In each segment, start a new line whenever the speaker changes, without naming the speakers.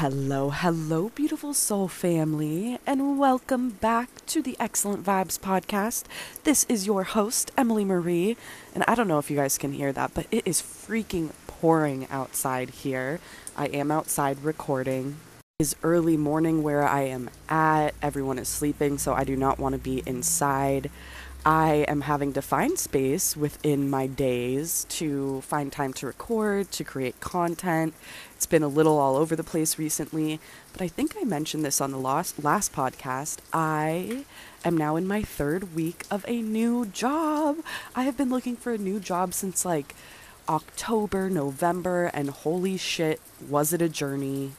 Hello, hello, beautiful soul family, and welcome back to the Excellent Vibes podcast. This is your host, Emily Marie, and I don't know if you guys can hear that, but it is freaking pouring outside here. I am outside recording. It is early morning where I am at. Everyone is sleeping, so I do not want to be inside. I am having to find space within my days to find time to record, to create content. It's been a little all over the place recently, but I think I mentioned this on the last, last podcast. I am now in my third week of a new job. I have been looking for a new job since like October, November, and holy shit, was it a journey!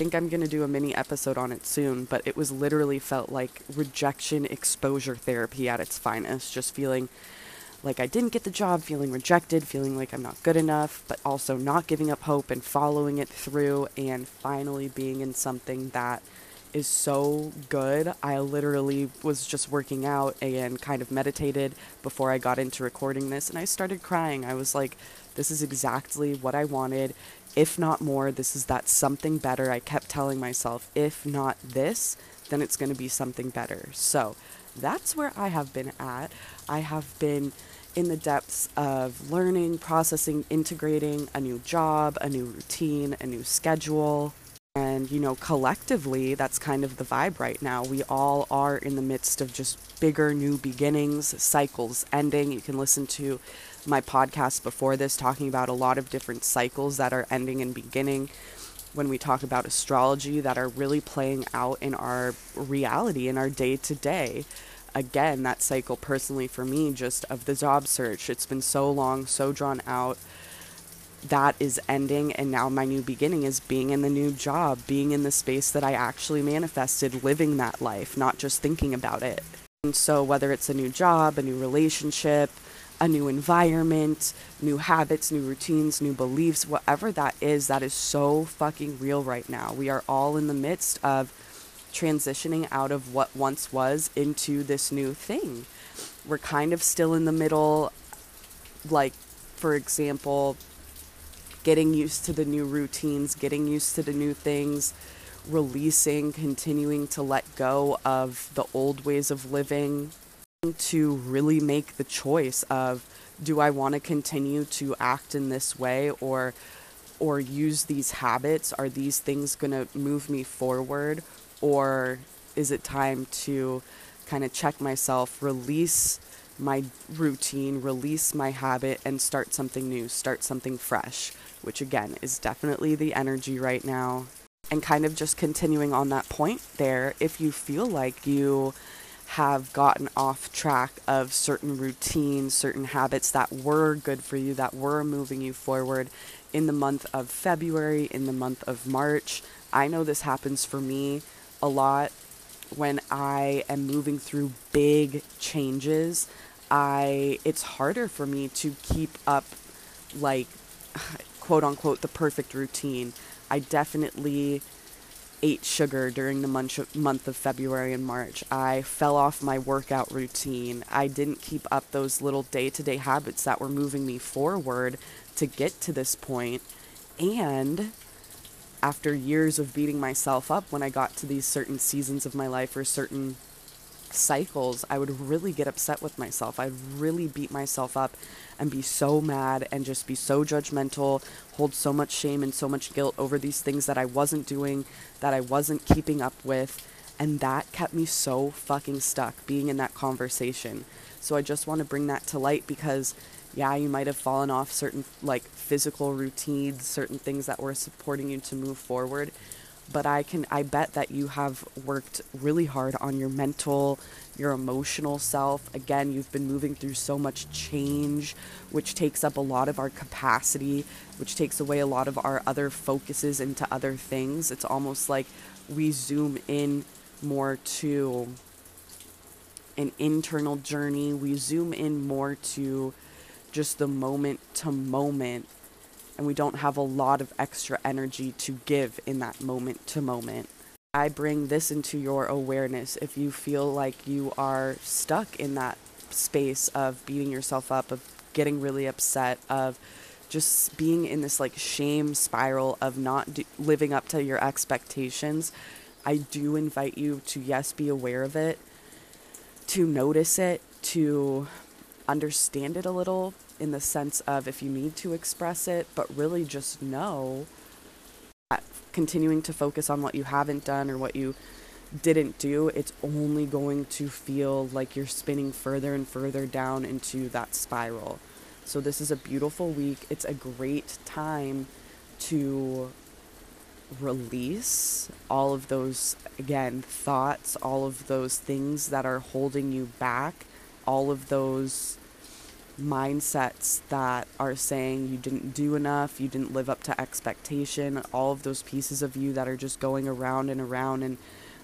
Think I'm going to do a mini episode on it soon, but it was literally felt like rejection exposure therapy at its finest. Just feeling like I didn't get the job, feeling rejected, feeling like I'm not good enough, but also not giving up hope and following it through and finally being in something that is so good. I literally was just working out and kind of meditated before I got into recording this, and I started crying. I was like, this is exactly what I wanted if not more, this is that something better. I kept telling myself, if not this, then it's going to be something better. So that's where I have been at. I have been in the depths of learning, processing, integrating a new job, a new routine, a new schedule. And, you know, collectively, that's kind of the vibe right now. We all are in the midst of just bigger new beginnings, cycles ending. You can listen to my podcast before this talking about a lot of different cycles that are ending and beginning when we talk about astrology that are really playing out in our reality in our day to day. Again that cycle personally for me just of the job search. It's been so long so drawn out. That is ending and now my new beginning is being in the new job being in the space that i actually manifested living that life not just thinking about it. And so whether it's a new job a new relationship a new environment, new habits, new routines, new beliefs, whatever that is, that is so fucking real right now. We are all in the midst of transitioning out of what once was into this new thing. We're kind of still in the middle, like, for example, getting used to the new routines, getting used to the new things, releasing, continuing to let go of the old ways of living, to really make the choice of do I want to continue to act in this way or or use these habits? Are these things going to move me forward? Or is it time to kind of check myself release my routine release my habit and start something new start something fresh? Which again is definitely the energy right now. And kind of just continuing on that point there if you feel like you have gotten off track of certain routines, certain habits that were good for you, that were moving you forward in the month of February, in the month of March. I know this happens for me a lot when I am moving through big changes. I it's harder for me to keep up like quote unquote the perfect routine. I definitely ate sugar during the month of February and March. I fell off my workout routine. I didn't keep up those little day to day habits that were moving me forward to get to this point. And after years of beating myself up when I got to these certain seasons of my life or certain cycles, I would really get upset with myself. I'd really beat myself up and be so mad and just be so judgmental, hold so much shame and so much guilt over these things that I wasn't doing, that I wasn't keeping up with. And that kept me so fucking stuck being in that conversation. So I just want to bring that to light because, yeah, you might have fallen off certain like physical routines, certain things that were supporting you to move forward but I can I bet that you have worked really hard on your mental, your emotional self. Again, you've been moving through so much change, which takes up a lot of our capacity, which takes away a lot of our other focuses into other things. It's almost like we zoom in more to an internal journey. We zoom in more to just the moment to moment and we don't have a lot of extra energy to give in that moment to moment. I bring this into your awareness if you feel like you are stuck in that space of beating yourself up, of getting really upset, of just being in this like shame spiral of not do- living up to your expectations, I do invite you to, yes, be aware of it, to notice it, to understand it a little in the sense of if you need to express it, but really just know that continuing to focus on what you haven't done or what you didn't do, it's only going to feel like you're spinning further and further down into that spiral. So, this is a beautiful week. It's a great time to release all of those, again, thoughts, all of those things that are holding you back, all of those mindsets that are saying you didn't do enough, you didn't live up to expectation, all of those pieces of you that are just going around and around and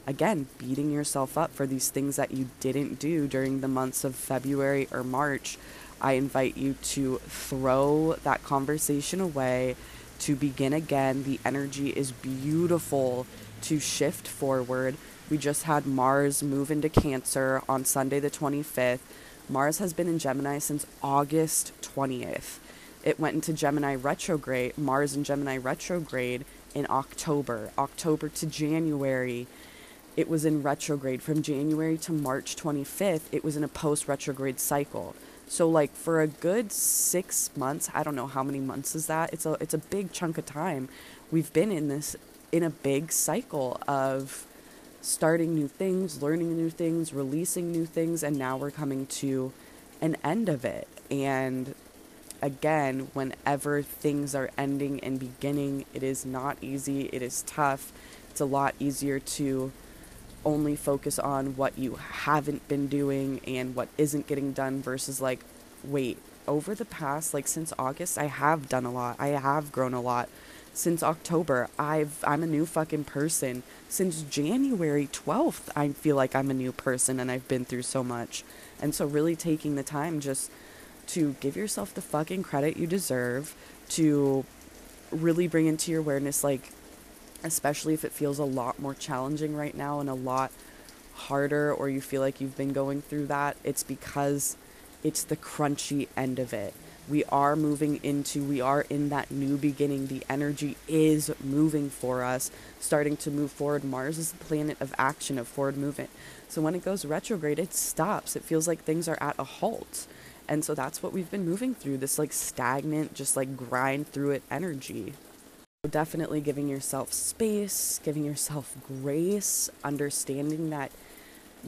again beating yourself up for these things that you didn't do during the months of February or March. I invite you to throw that conversation away, to begin again. The energy is beautiful to shift forward. We just had Mars move into Cancer on Sunday, the 25th. Mars has been in Gemini since August 20th. It went into Gemini retrograde, Mars in Gemini retrograde in October, October to January. It was in retrograde from January to March 25th. It was in a post retrograde cycle. So like for a good 6 months, I don't know how many months is that. It's a it's a big chunk of time. We've been in this in a big cycle of starting new things, learning new things, releasing new things, and now we're coming to an end of it. And again, whenever things are ending and beginning, it is not easy, it is tough. It's a lot easier to only focus on what you haven't been doing and what isn't getting done versus like, wait, over the past, like since August, I have done a lot, I have grown a lot since October. I've I'm a new fucking person. Since January 12th, I feel like I'm a new person and I've been through so much. And so really taking the time just to give yourself the fucking credit you deserve to really bring into your awareness like especially if it feels a lot more challenging right now and a lot harder or you feel like you've been going through that, it's because it's the crunchy end of it we are moving into, we are in that new beginning. The energy is moving for us, starting to move forward. Mars is the planet of action, of forward movement. So when it goes retrograde, it stops. It feels like things are at a halt. And so that's what we've been moving through this like stagnant, just like grind through it energy. Definitely giving yourself space, giving yourself grace, understanding that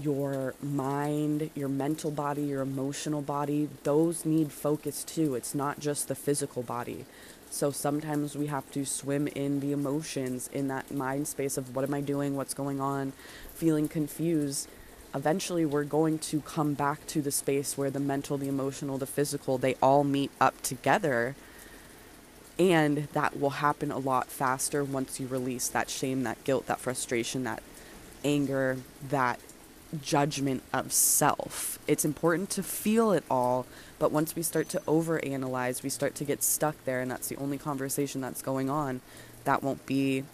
your mind, your mental body, your emotional body, those need focus too. It's not just the physical body. So sometimes we have to swim in the emotions, in that mind space of what am I doing, what's going on, feeling confused. Eventually, we're going to come back to the space where the mental, the emotional, the physical, they all meet up together. And that will happen a lot faster once you release that shame, that guilt, that frustration, that anger, that judgment of self. It's important to feel it all, but once we start to overanalyze, we start to get stuck there, and that's the only conversation that's going on. That won't be,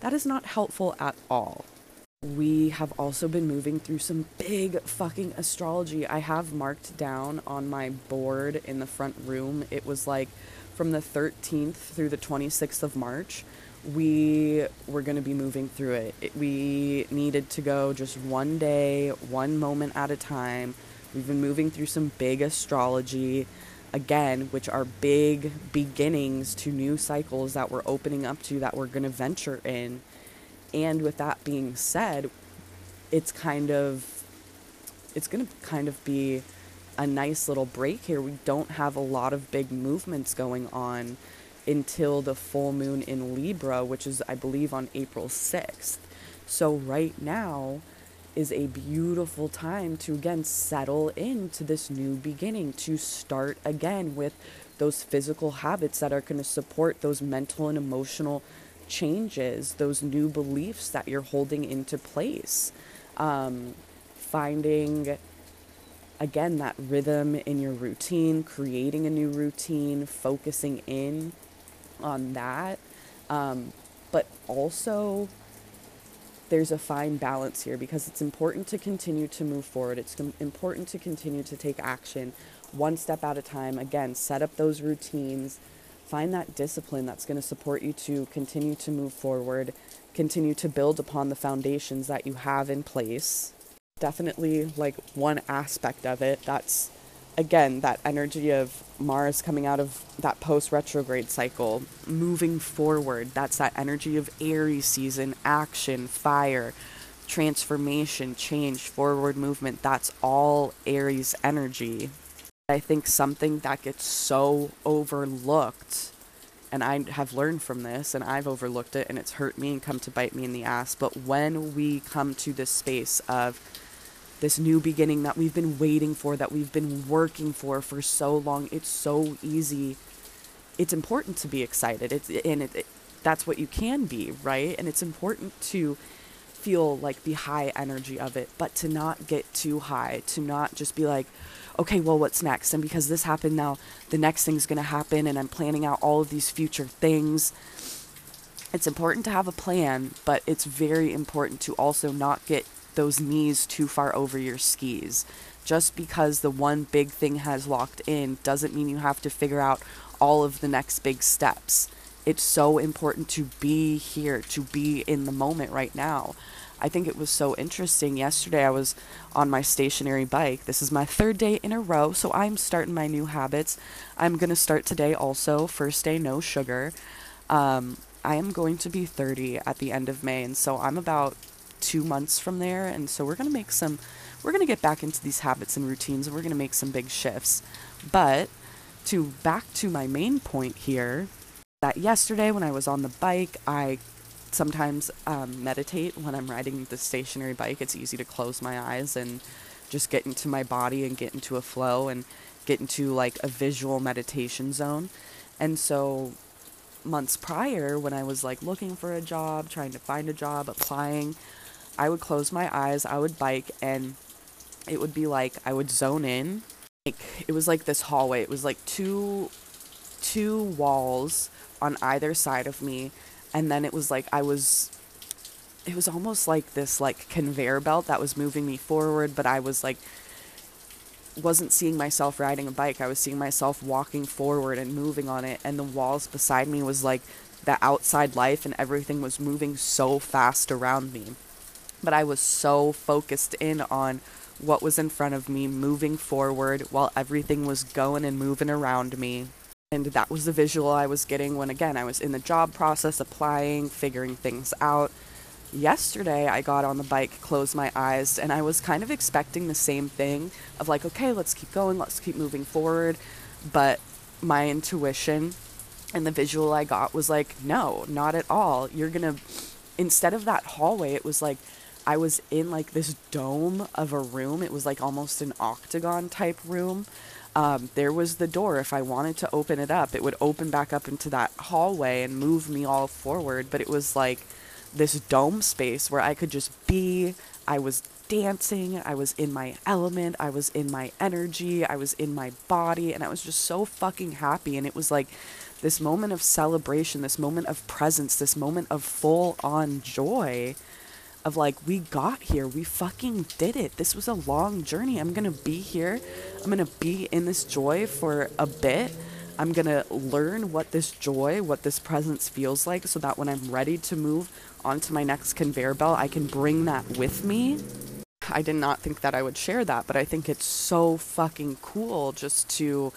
that is not helpful at all. We have also been moving through some big fucking astrology. I have marked down on my board in the front room, it was like from the 13th through the 26th of March we were going to be moving through it. it. We needed to go just one day, one moment at a time. We've been moving through some big astrology, again, which are big beginnings to new cycles that we're opening up to, that we're going to venture in. And with that being said, it's kind of, it's going to kind of be a nice little break here. We don't have a lot of big movements going on until the full moon in Libra, which is, I believe, on April 6th. So, right now is a beautiful time to again settle into this new beginning, to start again with those physical habits that are going to support those mental and emotional changes, those new beliefs that you're holding into place. Um, finding again that rhythm in your routine, creating a new routine, focusing in on that. Um, but also, there's a fine balance here because it's important to continue to move forward. It's important to continue to take action one step at a time. Again, set up those routines, find that discipline that's going to support you to continue to move forward, continue to build upon the foundations that you have in place. Definitely, like one aspect of it, that's again that energy of Mars coming out of that post retrograde cycle, moving forward. That's that energy of Aries season, action, fire, transformation, change, forward movement. That's all Aries energy. I think something that gets so overlooked, and I have learned from this, and I've overlooked it, and it's hurt me and come to bite me in the ass. But when we come to this space of this new beginning that we've been waiting for, that we've been working for for so long, it's so easy. It's important to be excited. It's and it, it, that's what you can be, right? And it's important to feel like the high energy of it, but to not get too high, to not just be like, okay, well, what's next? And because this happened now, the next thing's going to happen, and I'm planning out all of these future things. It's important to have a plan, but it's very important to also not get those knees too far over your skis. Just because the one big thing has locked in doesn't mean you have to figure out all of the next big steps. It's so important to be here, to be in the moment right now. I think it was so interesting. Yesterday, I was on my stationary bike. This is my third day in a row, so I'm starting my new habits. I'm going to start today also. First day, no sugar. Um, I am going to be 30 at the end of May, and so I'm about two months from there. And so we're going to make some, we're going to get back into these habits and routines, and we're going to make some big shifts. But to back to my main point here, that yesterday when I was on the bike, I sometimes um, meditate when I'm riding the stationary bike. It's easy to close my eyes and just get into my body and get into a flow and get into like a visual meditation zone. And so months prior when I was like looking for a job, trying to find a job, applying, I would close my eyes, I would bike and it would be like I would zone in. Like it was like this hallway. It was like two two walls on either side of me and then it was like I was it was almost like this like conveyor belt that was moving me forward, but I was like wasn't seeing myself riding a bike. I was seeing myself walking forward and moving on it and the walls beside me was like the outside life and everything was moving so fast around me. But I was so focused in on what was in front of me moving forward while everything was going and moving around me. And that was the visual I was getting when, again, I was in the job process, applying, figuring things out. Yesterday, I got on the bike, closed my eyes, and I was kind of expecting the same thing of like, okay, let's keep going, let's keep moving forward. But my intuition and the visual I got was like, no, not at all. You're gonna, instead of that hallway, it was like, I was in like this dome of a room. It was like almost an octagon type room um, there was the door. If I wanted to open it up, it would open back up into that hallway and move me all forward. But it was like this dome space where I could just be. I was dancing. I was in my element. I was in my energy. I was in my body. And I was just so fucking happy. And it was like this moment of celebration, this moment of presence, this moment of full on joy of like, we got here. We fucking did it. This was a long journey. I'm going to be here. I'm going to be in this joy for a bit. I'm going to learn what this joy, what this presence feels like so that when I'm ready to move on to my next conveyor belt, I can bring that with me. I did not think that I would share that, but I think it's so fucking cool just to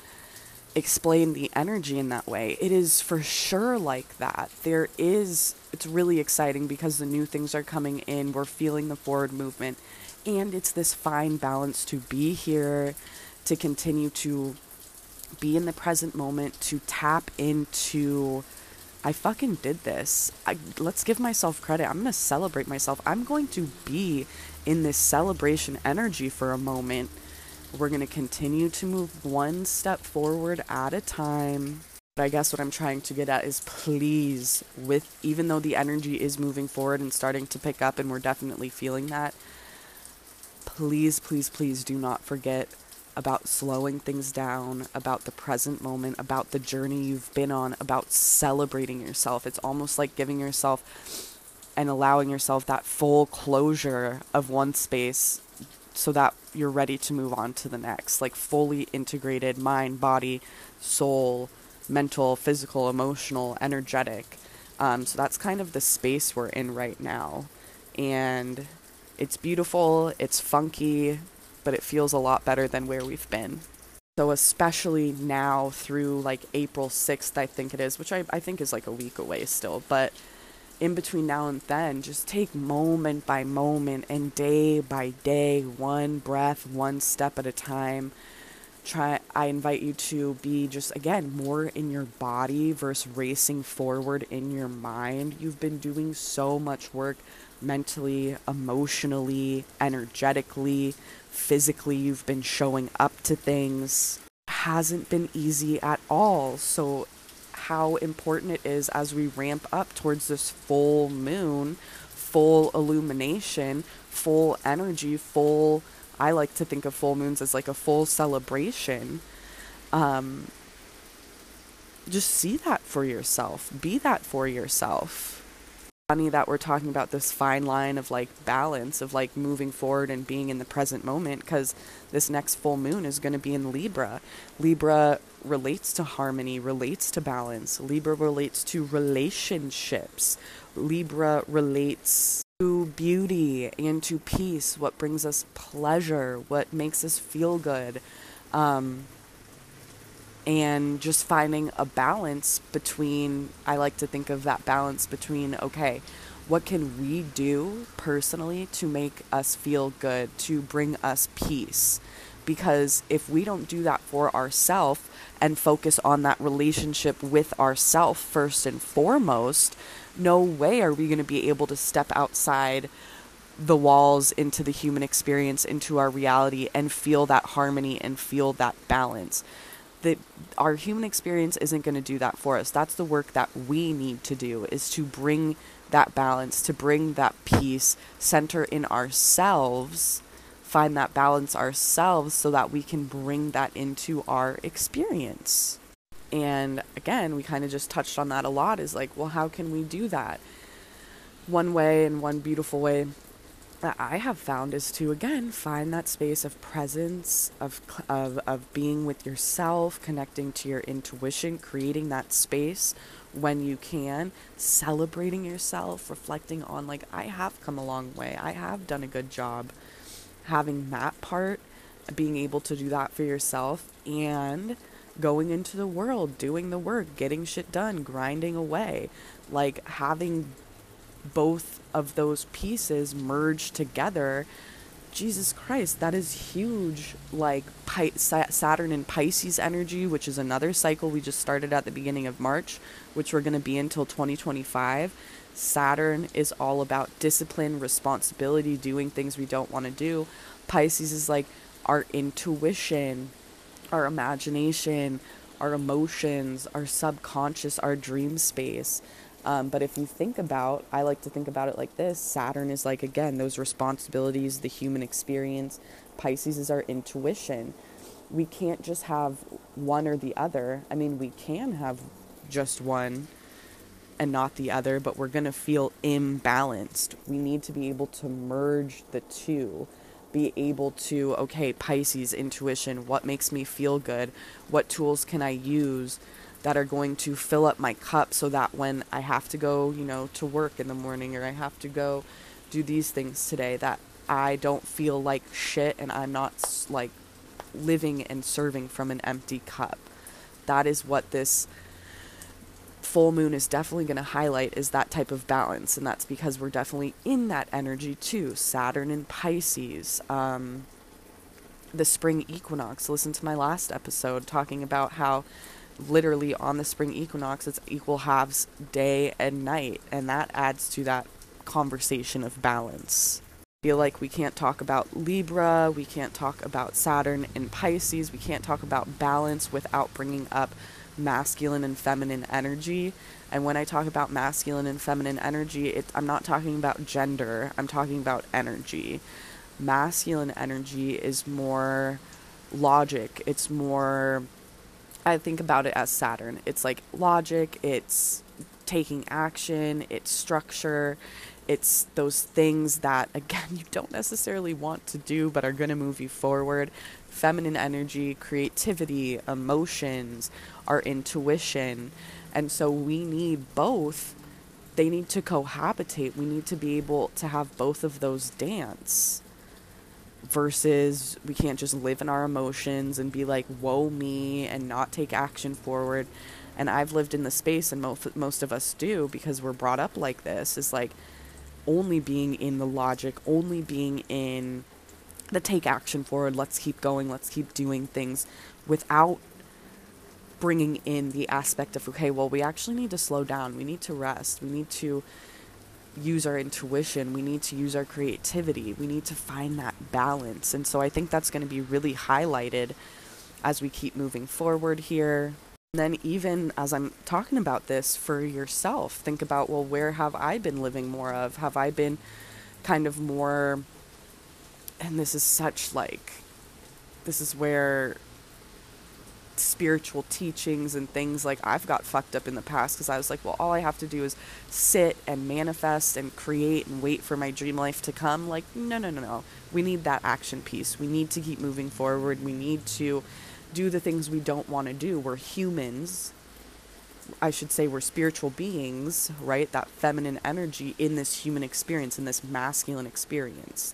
explain the energy in that way. It is for sure like that. There is, it's really exciting because the new things are coming in. We're feeling the forward movement. And it's this fine balance to be here, to continue to be in the present moment, to tap into. I fucking did this. I, let's give myself credit. I'm going to celebrate myself. I'm going to be in this celebration energy for a moment we're going to continue to move one step forward at a time. But I guess what I'm trying to get at is please, with even though the energy is moving forward and starting to pick up, and we're definitely feeling that, please, please, please do not forget about slowing things down, about the present moment, about the journey you've been on, about celebrating yourself. It's almost like giving yourself and allowing yourself that full closure of one space so that you're ready to move on to the next like fully integrated mind body soul mental, physical, emotional, energetic. Um, so that's kind of the space we're in right now. And it's beautiful, it's funky, but it feels a lot better than where we've been. So, especially now through like April 6th, I think it is, which I, I think is like a week away still, but in between now and then, just take moment by moment and day by day, one breath, one step at a time. Try I invite you to be just again more in your body versus racing forward in your mind. You've been doing so much work mentally, emotionally, energetically, physically. You've been showing up to things. Hasn't been easy at all. So how important it is as we ramp up towards this full moon, full illumination, full energy, full. I like to think of full moons as like a full celebration. Um, just see that for yourself, be that for yourself funny that we're talking about this fine line of like balance of like moving forward and being in the present moment because this next full moon is going to be in Libra. Libra relates to harmony, relates to balance. Libra relates to relationships. Libra relates to beauty and to peace, what brings us pleasure, what makes us feel good. Um, and just finding a balance between i like to think of that balance between okay what can we do personally to make us feel good to bring us peace because if we don't do that for ourselves and focus on that relationship with ourself first and foremost no way are we going to be able to step outside the walls into the human experience into our reality and feel that harmony and feel that balance that our human experience isn't going to do that for us. That's the work that we need to do is to bring that balance, to bring that peace, center in ourselves, find that balance ourselves so that we can bring that into our experience. And again, we kind of just touched on that a lot is like, well, how can we do that? One way and one beautiful way that I have found is to again find that space of presence, of of of being with yourself, connecting to your intuition, creating that space when you can, celebrating yourself, reflecting on like I have come a long way. I have done a good job having that part, being able to do that for yourself and going into the world, doing the work, getting shit done, grinding away, like having both of those pieces merge together Jesus Christ, that is huge. Like Pi- Saturn and Pisces energy, which is another cycle we just started at the beginning of March, which we're going to be until 2025. Saturn is all about discipline, responsibility, doing things we don't want to do. Pisces is like our intuition, our imagination, our emotions, our subconscious, our dream space. Um, but if you think about, I like to think about it like this Saturn is like, again, those responsibilities, the human experience. Pisces is our intuition. We can't just have one or the other. I mean, we can have just one and not the other, but we're going to feel imbalanced. We need to be able to merge the two, be able to, okay, Pisces, intuition, what makes me feel good? What tools can I use? that are going to fill up my cup so that when I have to go, you know, to work in the morning or I have to go do these things today that I don't feel like shit and I'm not like living and serving from an empty cup. That is what this full moon is definitely going to highlight is that type of balance and that's because we're definitely in that energy too saturn and pisces um, the spring equinox listen to my last episode talking about how literally on the spring equinox, it's equal halves day and night, and that adds to that conversation of balance. Feel like we can't talk about Libra, we can't talk about Saturn and Pisces, we can't talk about balance without bringing up masculine and feminine energy. And when I talk about masculine and feminine energy, it, I'm not talking about gender, I'm talking about energy. Masculine energy is more logic, it's more I think about it as Saturn. It's like logic, it's taking action, it's structure, it's those things that, again, you don't necessarily want to do but are going to move you forward. feminine energy, creativity, emotions, our intuition. And so we need both. They need to cohabitate. We need to be able to have both of those dance versus we can't just live in our emotions and be like, woe me, and not take action forward. And I've lived in the space, and most, most of us do because we're brought up like this is like only being in the logic, only being in the take action forward, let's keep going, let's keep doing things without bringing in the aspect of, okay, well, we actually need to slow down, we need to rest, we need to use our intuition, we need to use our creativity, we need to find that balance. And so I think that's going to be really highlighted as we keep moving forward here. And then, even as I'm talking about this for yourself, think about well, where have I been living more of? Have I been kind of more, and this is such like, this is where spiritual teachings and things like I've got fucked up in the past because I was like, well, all I have to do is sit and manifest and create and wait for my dream life to come. Like, no, no, no, no. We need that action piece. We need to keep moving forward. We need to do the things we don't want to do. We're humans. I should say we're spiritual beings, right? That feminine energy in this human experience, in this masculine experience.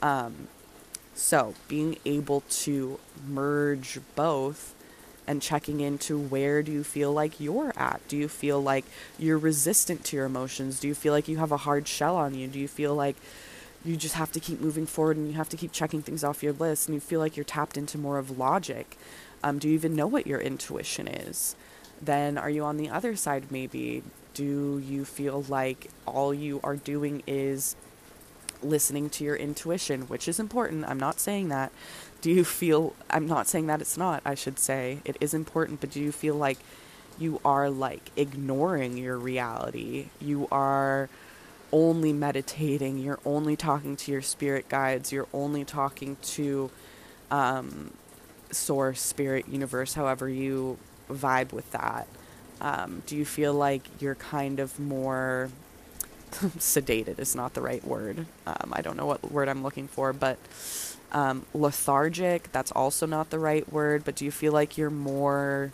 Um, so, being able to merge both and checking into where do you feel like you're at? Do you feel like you're resistant to your emotions? Do you feel like you have a hard shell on you? Do you feel like you just have to keep moving forward and you have to keep checking things off your list and you feel like you're tapped into more of logic? Um, do you even know what your intuition is? Then are you on the other side maybe? Do you feel like all you are doing is listening to your intuition, which is important? I'm not saying that do you feel i'm not saying that it's not i should say it is important but do you feel like you are like ignoring your reality? You are only meditating you're only talking to your spirit guides you're only talking to um, source spirit universe however you vibe with that. Um, do you feel like you're kind of more sedated is not the right word. Um, i don't know what word i'm looking for but um, lethargic, that's also not the right word, but do you feel like you're more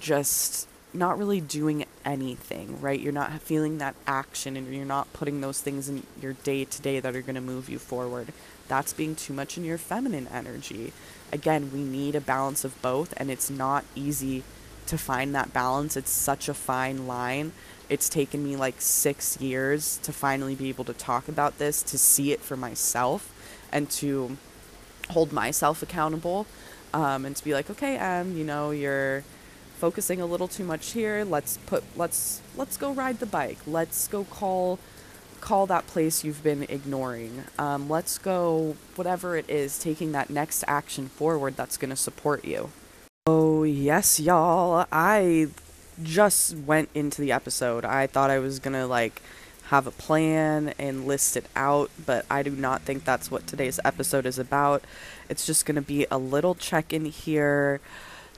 just not really doing anything, right? You're not feeling that action and you're not putting those things in your day to day that are going to move you forward. That's being too much in your feminine energy. Again, we need a balance of both, and it's not easy to find that balance. It's such a fine line. It's taken me like six years to finally be able to talk about this, to see it for myself and to hold myself accountable um, and to be like okay um you know you're focusing a little too much here. Let's put let's let's go ride the bike. Let's go call call that place you've been ignoring. Um, let's go whatever it is taking that next action forward that's going to support you. Oh yes y'all i just went into the episode i thought i was going to like have a plan and list it out, but I do not think that's what today's episode is about. It's just going to be a little check in here,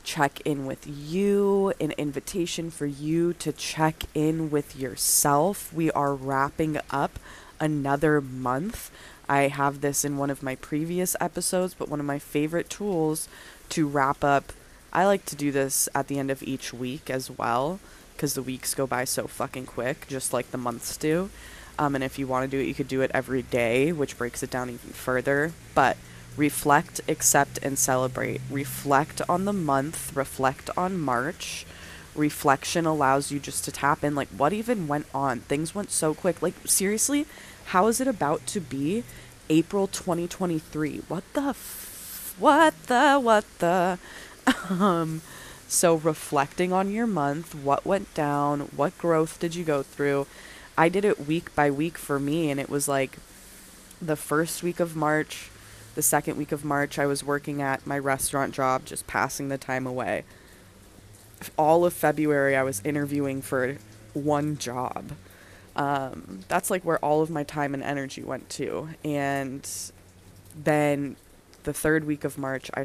check in with you, an invitation for you to check in with yourself. We are wrapping up another month. I have this in one of my previous episodes, but one of my favorite tools to wrap up. I like to do this at the end of each week as well because the weeks go by so fucking quick, just like the months do. Um, and if you want to do it, you could do it every day, which breaks it down even further. But reflect, accept, and celebrate. Reflect on the month, reflect on March. Reflection allows you just to tap in, like, what even went on? Things went so quick. Like, seriously, how is it about to be April 2023? What the f- what the, what the? Um, so, reflecting on your month, what went down, what growth did you go through? I did it week by week for me, and it was like the first week of March, the second week of March, I was working at my restaurant job, just passing the time away. All of February, I was interviewing for one job. Um, that's like where all of my time and energy went to. And then the third week of March, I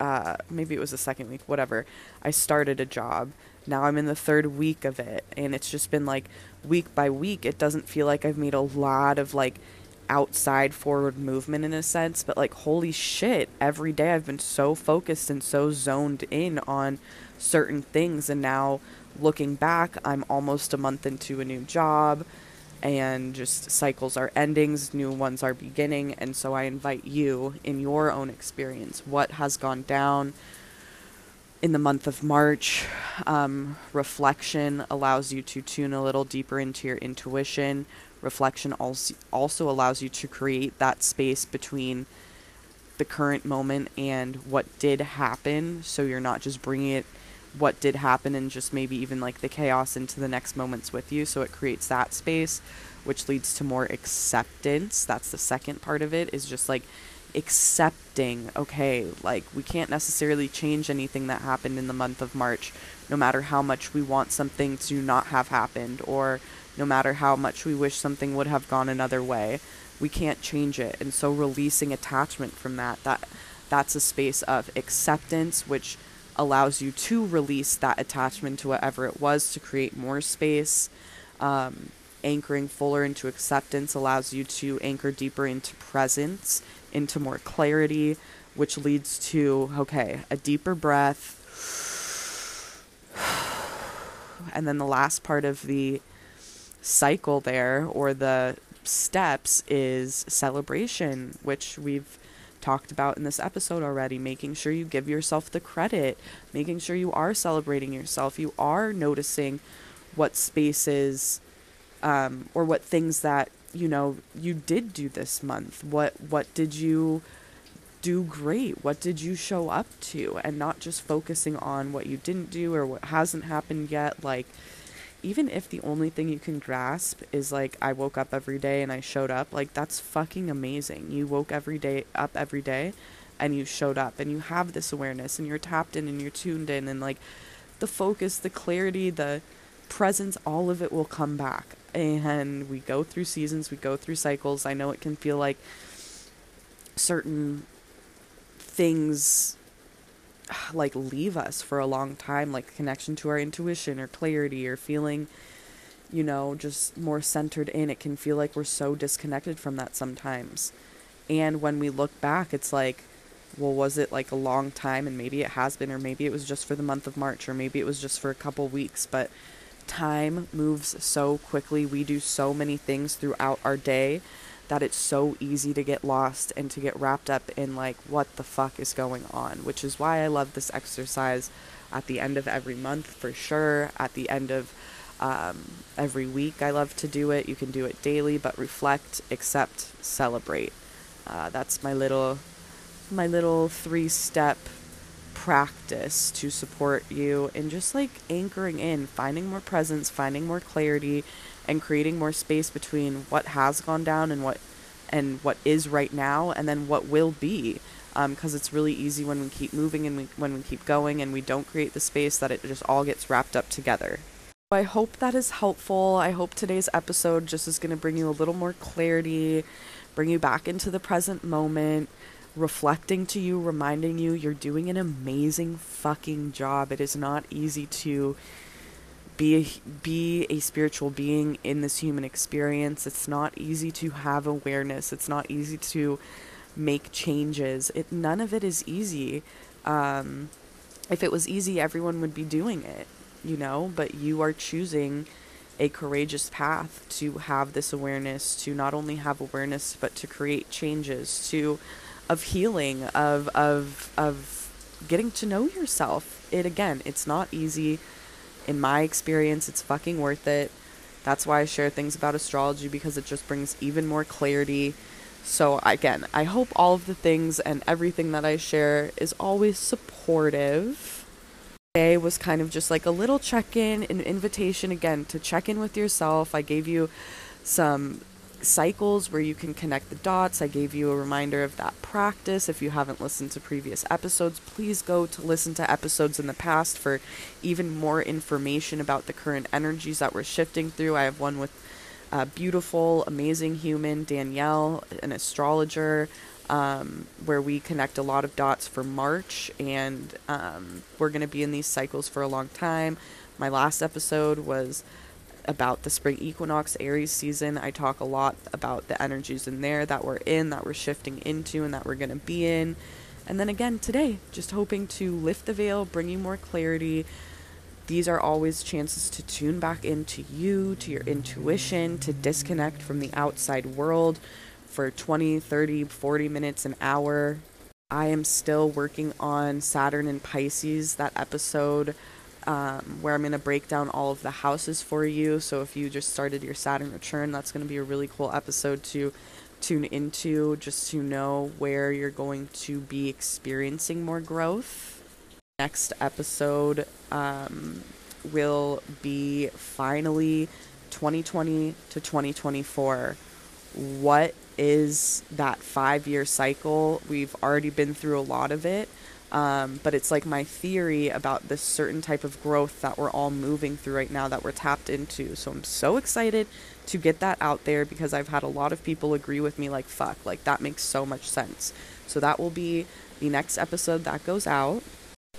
uh, maybe it was the second week, whatever. I started a job. Now I'm in the third week of it, and it's just been like week by week. It doesn't feel like I've made a lot of like outside forward movement in a sense, but like, holy shit, every day I've been so focused and so zoned in on certain things. And now looking back, I'm almost a month into a new job and just cycles are endings, new ones are beginning. And so I invite you in your own experience what has gone down in the month of March. Um, reflection allows you to tune a little deeper into your intuition. Reflection also, also allows you to create that space between the current moment and what did happen. So you're not just bringing it what did happen and just maybe even like the chaos into the next moments with you. So it creates that space, which leads to more acceptance. That's the second part of it, is just like accepting, okay, like we can't necessarily change anything that happened in the month of March, no matter how much we want something to not have happened, or no matter how much we wish something would have gone another way. We can't change it. And so releasing attachment from that, that that's a space of acceptance, which allows you to release that attachment to whatever it was to create more space. Um, anchoring fuller into acceptance allows you to anchor deeper into presence, into more clarity, which leads to, okay, a deeper breath. And then the last part of the cycle there, or the steps, is celebration, which we've talked about in this episode already, making sure you give yourself the credit, making sure you are celebrating yourself, you are noticing what spaces um, or what things that you know you did do this month. What what did you do great? What did you show up to? And not just focusing on what you didn't do or what hasn't happened yet. Like even if the only thing you can grasp is like I woke up every day and I showed up, like that's fucking amazing. You woke every day up every day and you showed up and you have this awareness and you're tapped in and you're tuned in and like the focus, the clarity, the presence, all of it will come back. And we go through seasons, we go through cycles. I know it can feel like certain things like leave us for a long time like connection to our intuition or clarity or feeling you know just more centered in. It can feel like we're so disconnected from that sometimes. And when we look back it's like well was it like a long time? And maybe it has been or maybe it was just for the month of March or maybe it was just for a couple weeks. But time moves so quickly. We do so many things throughout our day that it's so easy to get lost and to get wrapped up in like what the fuck is going on, which is why I love this exercise at the end of every month for sure, at the end of um, every week. I love to do it. You can do it daily, but reflect, accept, celebrate. Uh, that's my little my little three step practice to support you in just like anchoring in, finding more presence, finding more clarity, and creating more space between what has gone down and what and what is right now and then what will be because um, it's really easy when we keep moving and we, when we keep going and we don't create the space that it just all gets wrapped up together I hope that is helpful. I hope today's episode just is going to bring you a little more clarity, bring you back into the present moment, reflecting to you, reminding you you're doing an amazing fucking job. It is not easy to be a, be a spiritual being in this human experience. It's not easy to have awareness. It's not easy to make changes. It none of it is easy. Um, if it was easy, everyone would be doing it, you know. But you are choosing a courageous path to have this awareness, to not only have awareness, but to create changes, to of healing, of of of getting to know yourself. It again, it's not easy in my experience, it's fucking worth it. That's why I share things about astrology because it just brings even more clarity. So, again, I hope all of the things and everything that I share is always supportive. Today was kind of just like a little check in, an invitation again to check in with yourself. I gave you some cycles where you can connect the dots. I gave you a reminder of that practice. If you haven't listened to previous episodes, please go to listen to episodes in the past for even more information about the current energies that we're shifting through. I have one with a beautiful, amazing human, Danielle, an astrologer, um, where we connect a lot of dots for March, and um, we're going to be in these cycles for a long time. My last episode was about the spring equinox Aries season. I talk a lot about the energies in there that we're in, that we're shifting into, and that we're going to be in. And then again today, just hoping to lift the veil, bring you more clarity. These are always chances to tune back into you, to your intuition, to disconnect from the outside world for 20, 30, 40 minutes, an hour. I am still working on Saturn and Pisces, that episode um, where I'm going to break down all of the houses for you. So if you just started your Saturn return, that's going to be a really cool episode to tune into just to know where you're going to be experiencing more growth. Next episode um, will be finally 2020 to 2024. What is that five year cycle? We've already been through a lot of it. Um, but it's like my theory about this certain type of growth that we're all moving through right now that we're tapped into. So I'm so excited to get that out there because I've had a lot of people agree with me, like, fuck, like that makes so much sense. So that will be the next episode that goes out.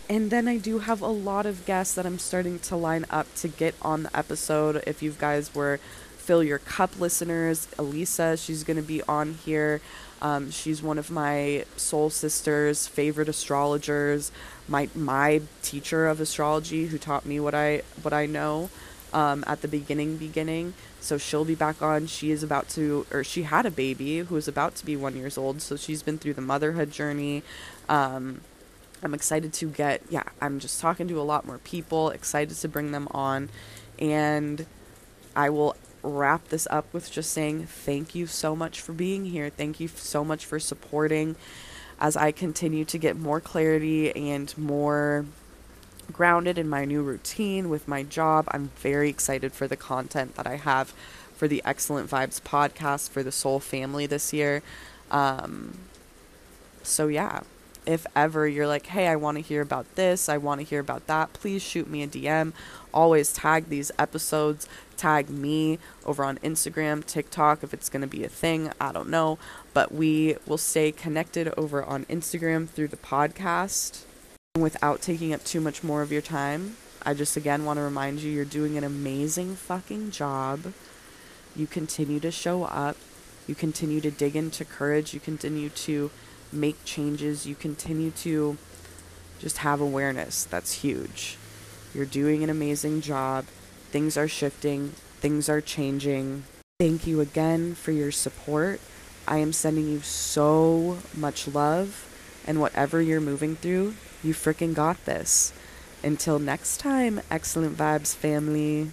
And then I do have a lot of guests that I'm starting to line up to get on the episode. If you guys were Fill Your Cup listeners, Elisa, she's going to be on here. Um, she's one of my soul sisters, favorite astrologers, my my teacher of astrology who taught me what I what I know um, at the beginning beginning. So she'll be back on. She is about to, or she had a baby who is about to be one years old. So she's been through the motherhood journey. Um, I'm excited to get, yeah, I'm just talking to a lot more people, excited to bring them on. And I will wrap this up with just saying thank you so much for being here. Thank you so much for supporting as I continue to get more clarity and more grounded in my new routine with my job. I'm very excited for the content that I have for the Excellent Vibes podcast for the Soul family this year. Um, so, yeah, if ever you're like, hey, I want to hear about this, I want to hear about that, please shoot me a DM. Always tag these episodes, tag me over on Instagram, TikTok, if it's going to be a thing. I don't know. But we will stay connected over on Instagram through the podcast. Without taking up too much more of your time, I just again want to remind you you're doing an amazing fucking job. You continue to show up. You continue to dig into courage. You continue to make changes, you continue to just have awareness. That's huge. You're doing an amazing job. Things are shifting, things are changing. Thank you again for your support. I am sending you so much love, and whatever you're moving through, you freaking got this. Until next time, excellent vibes, family.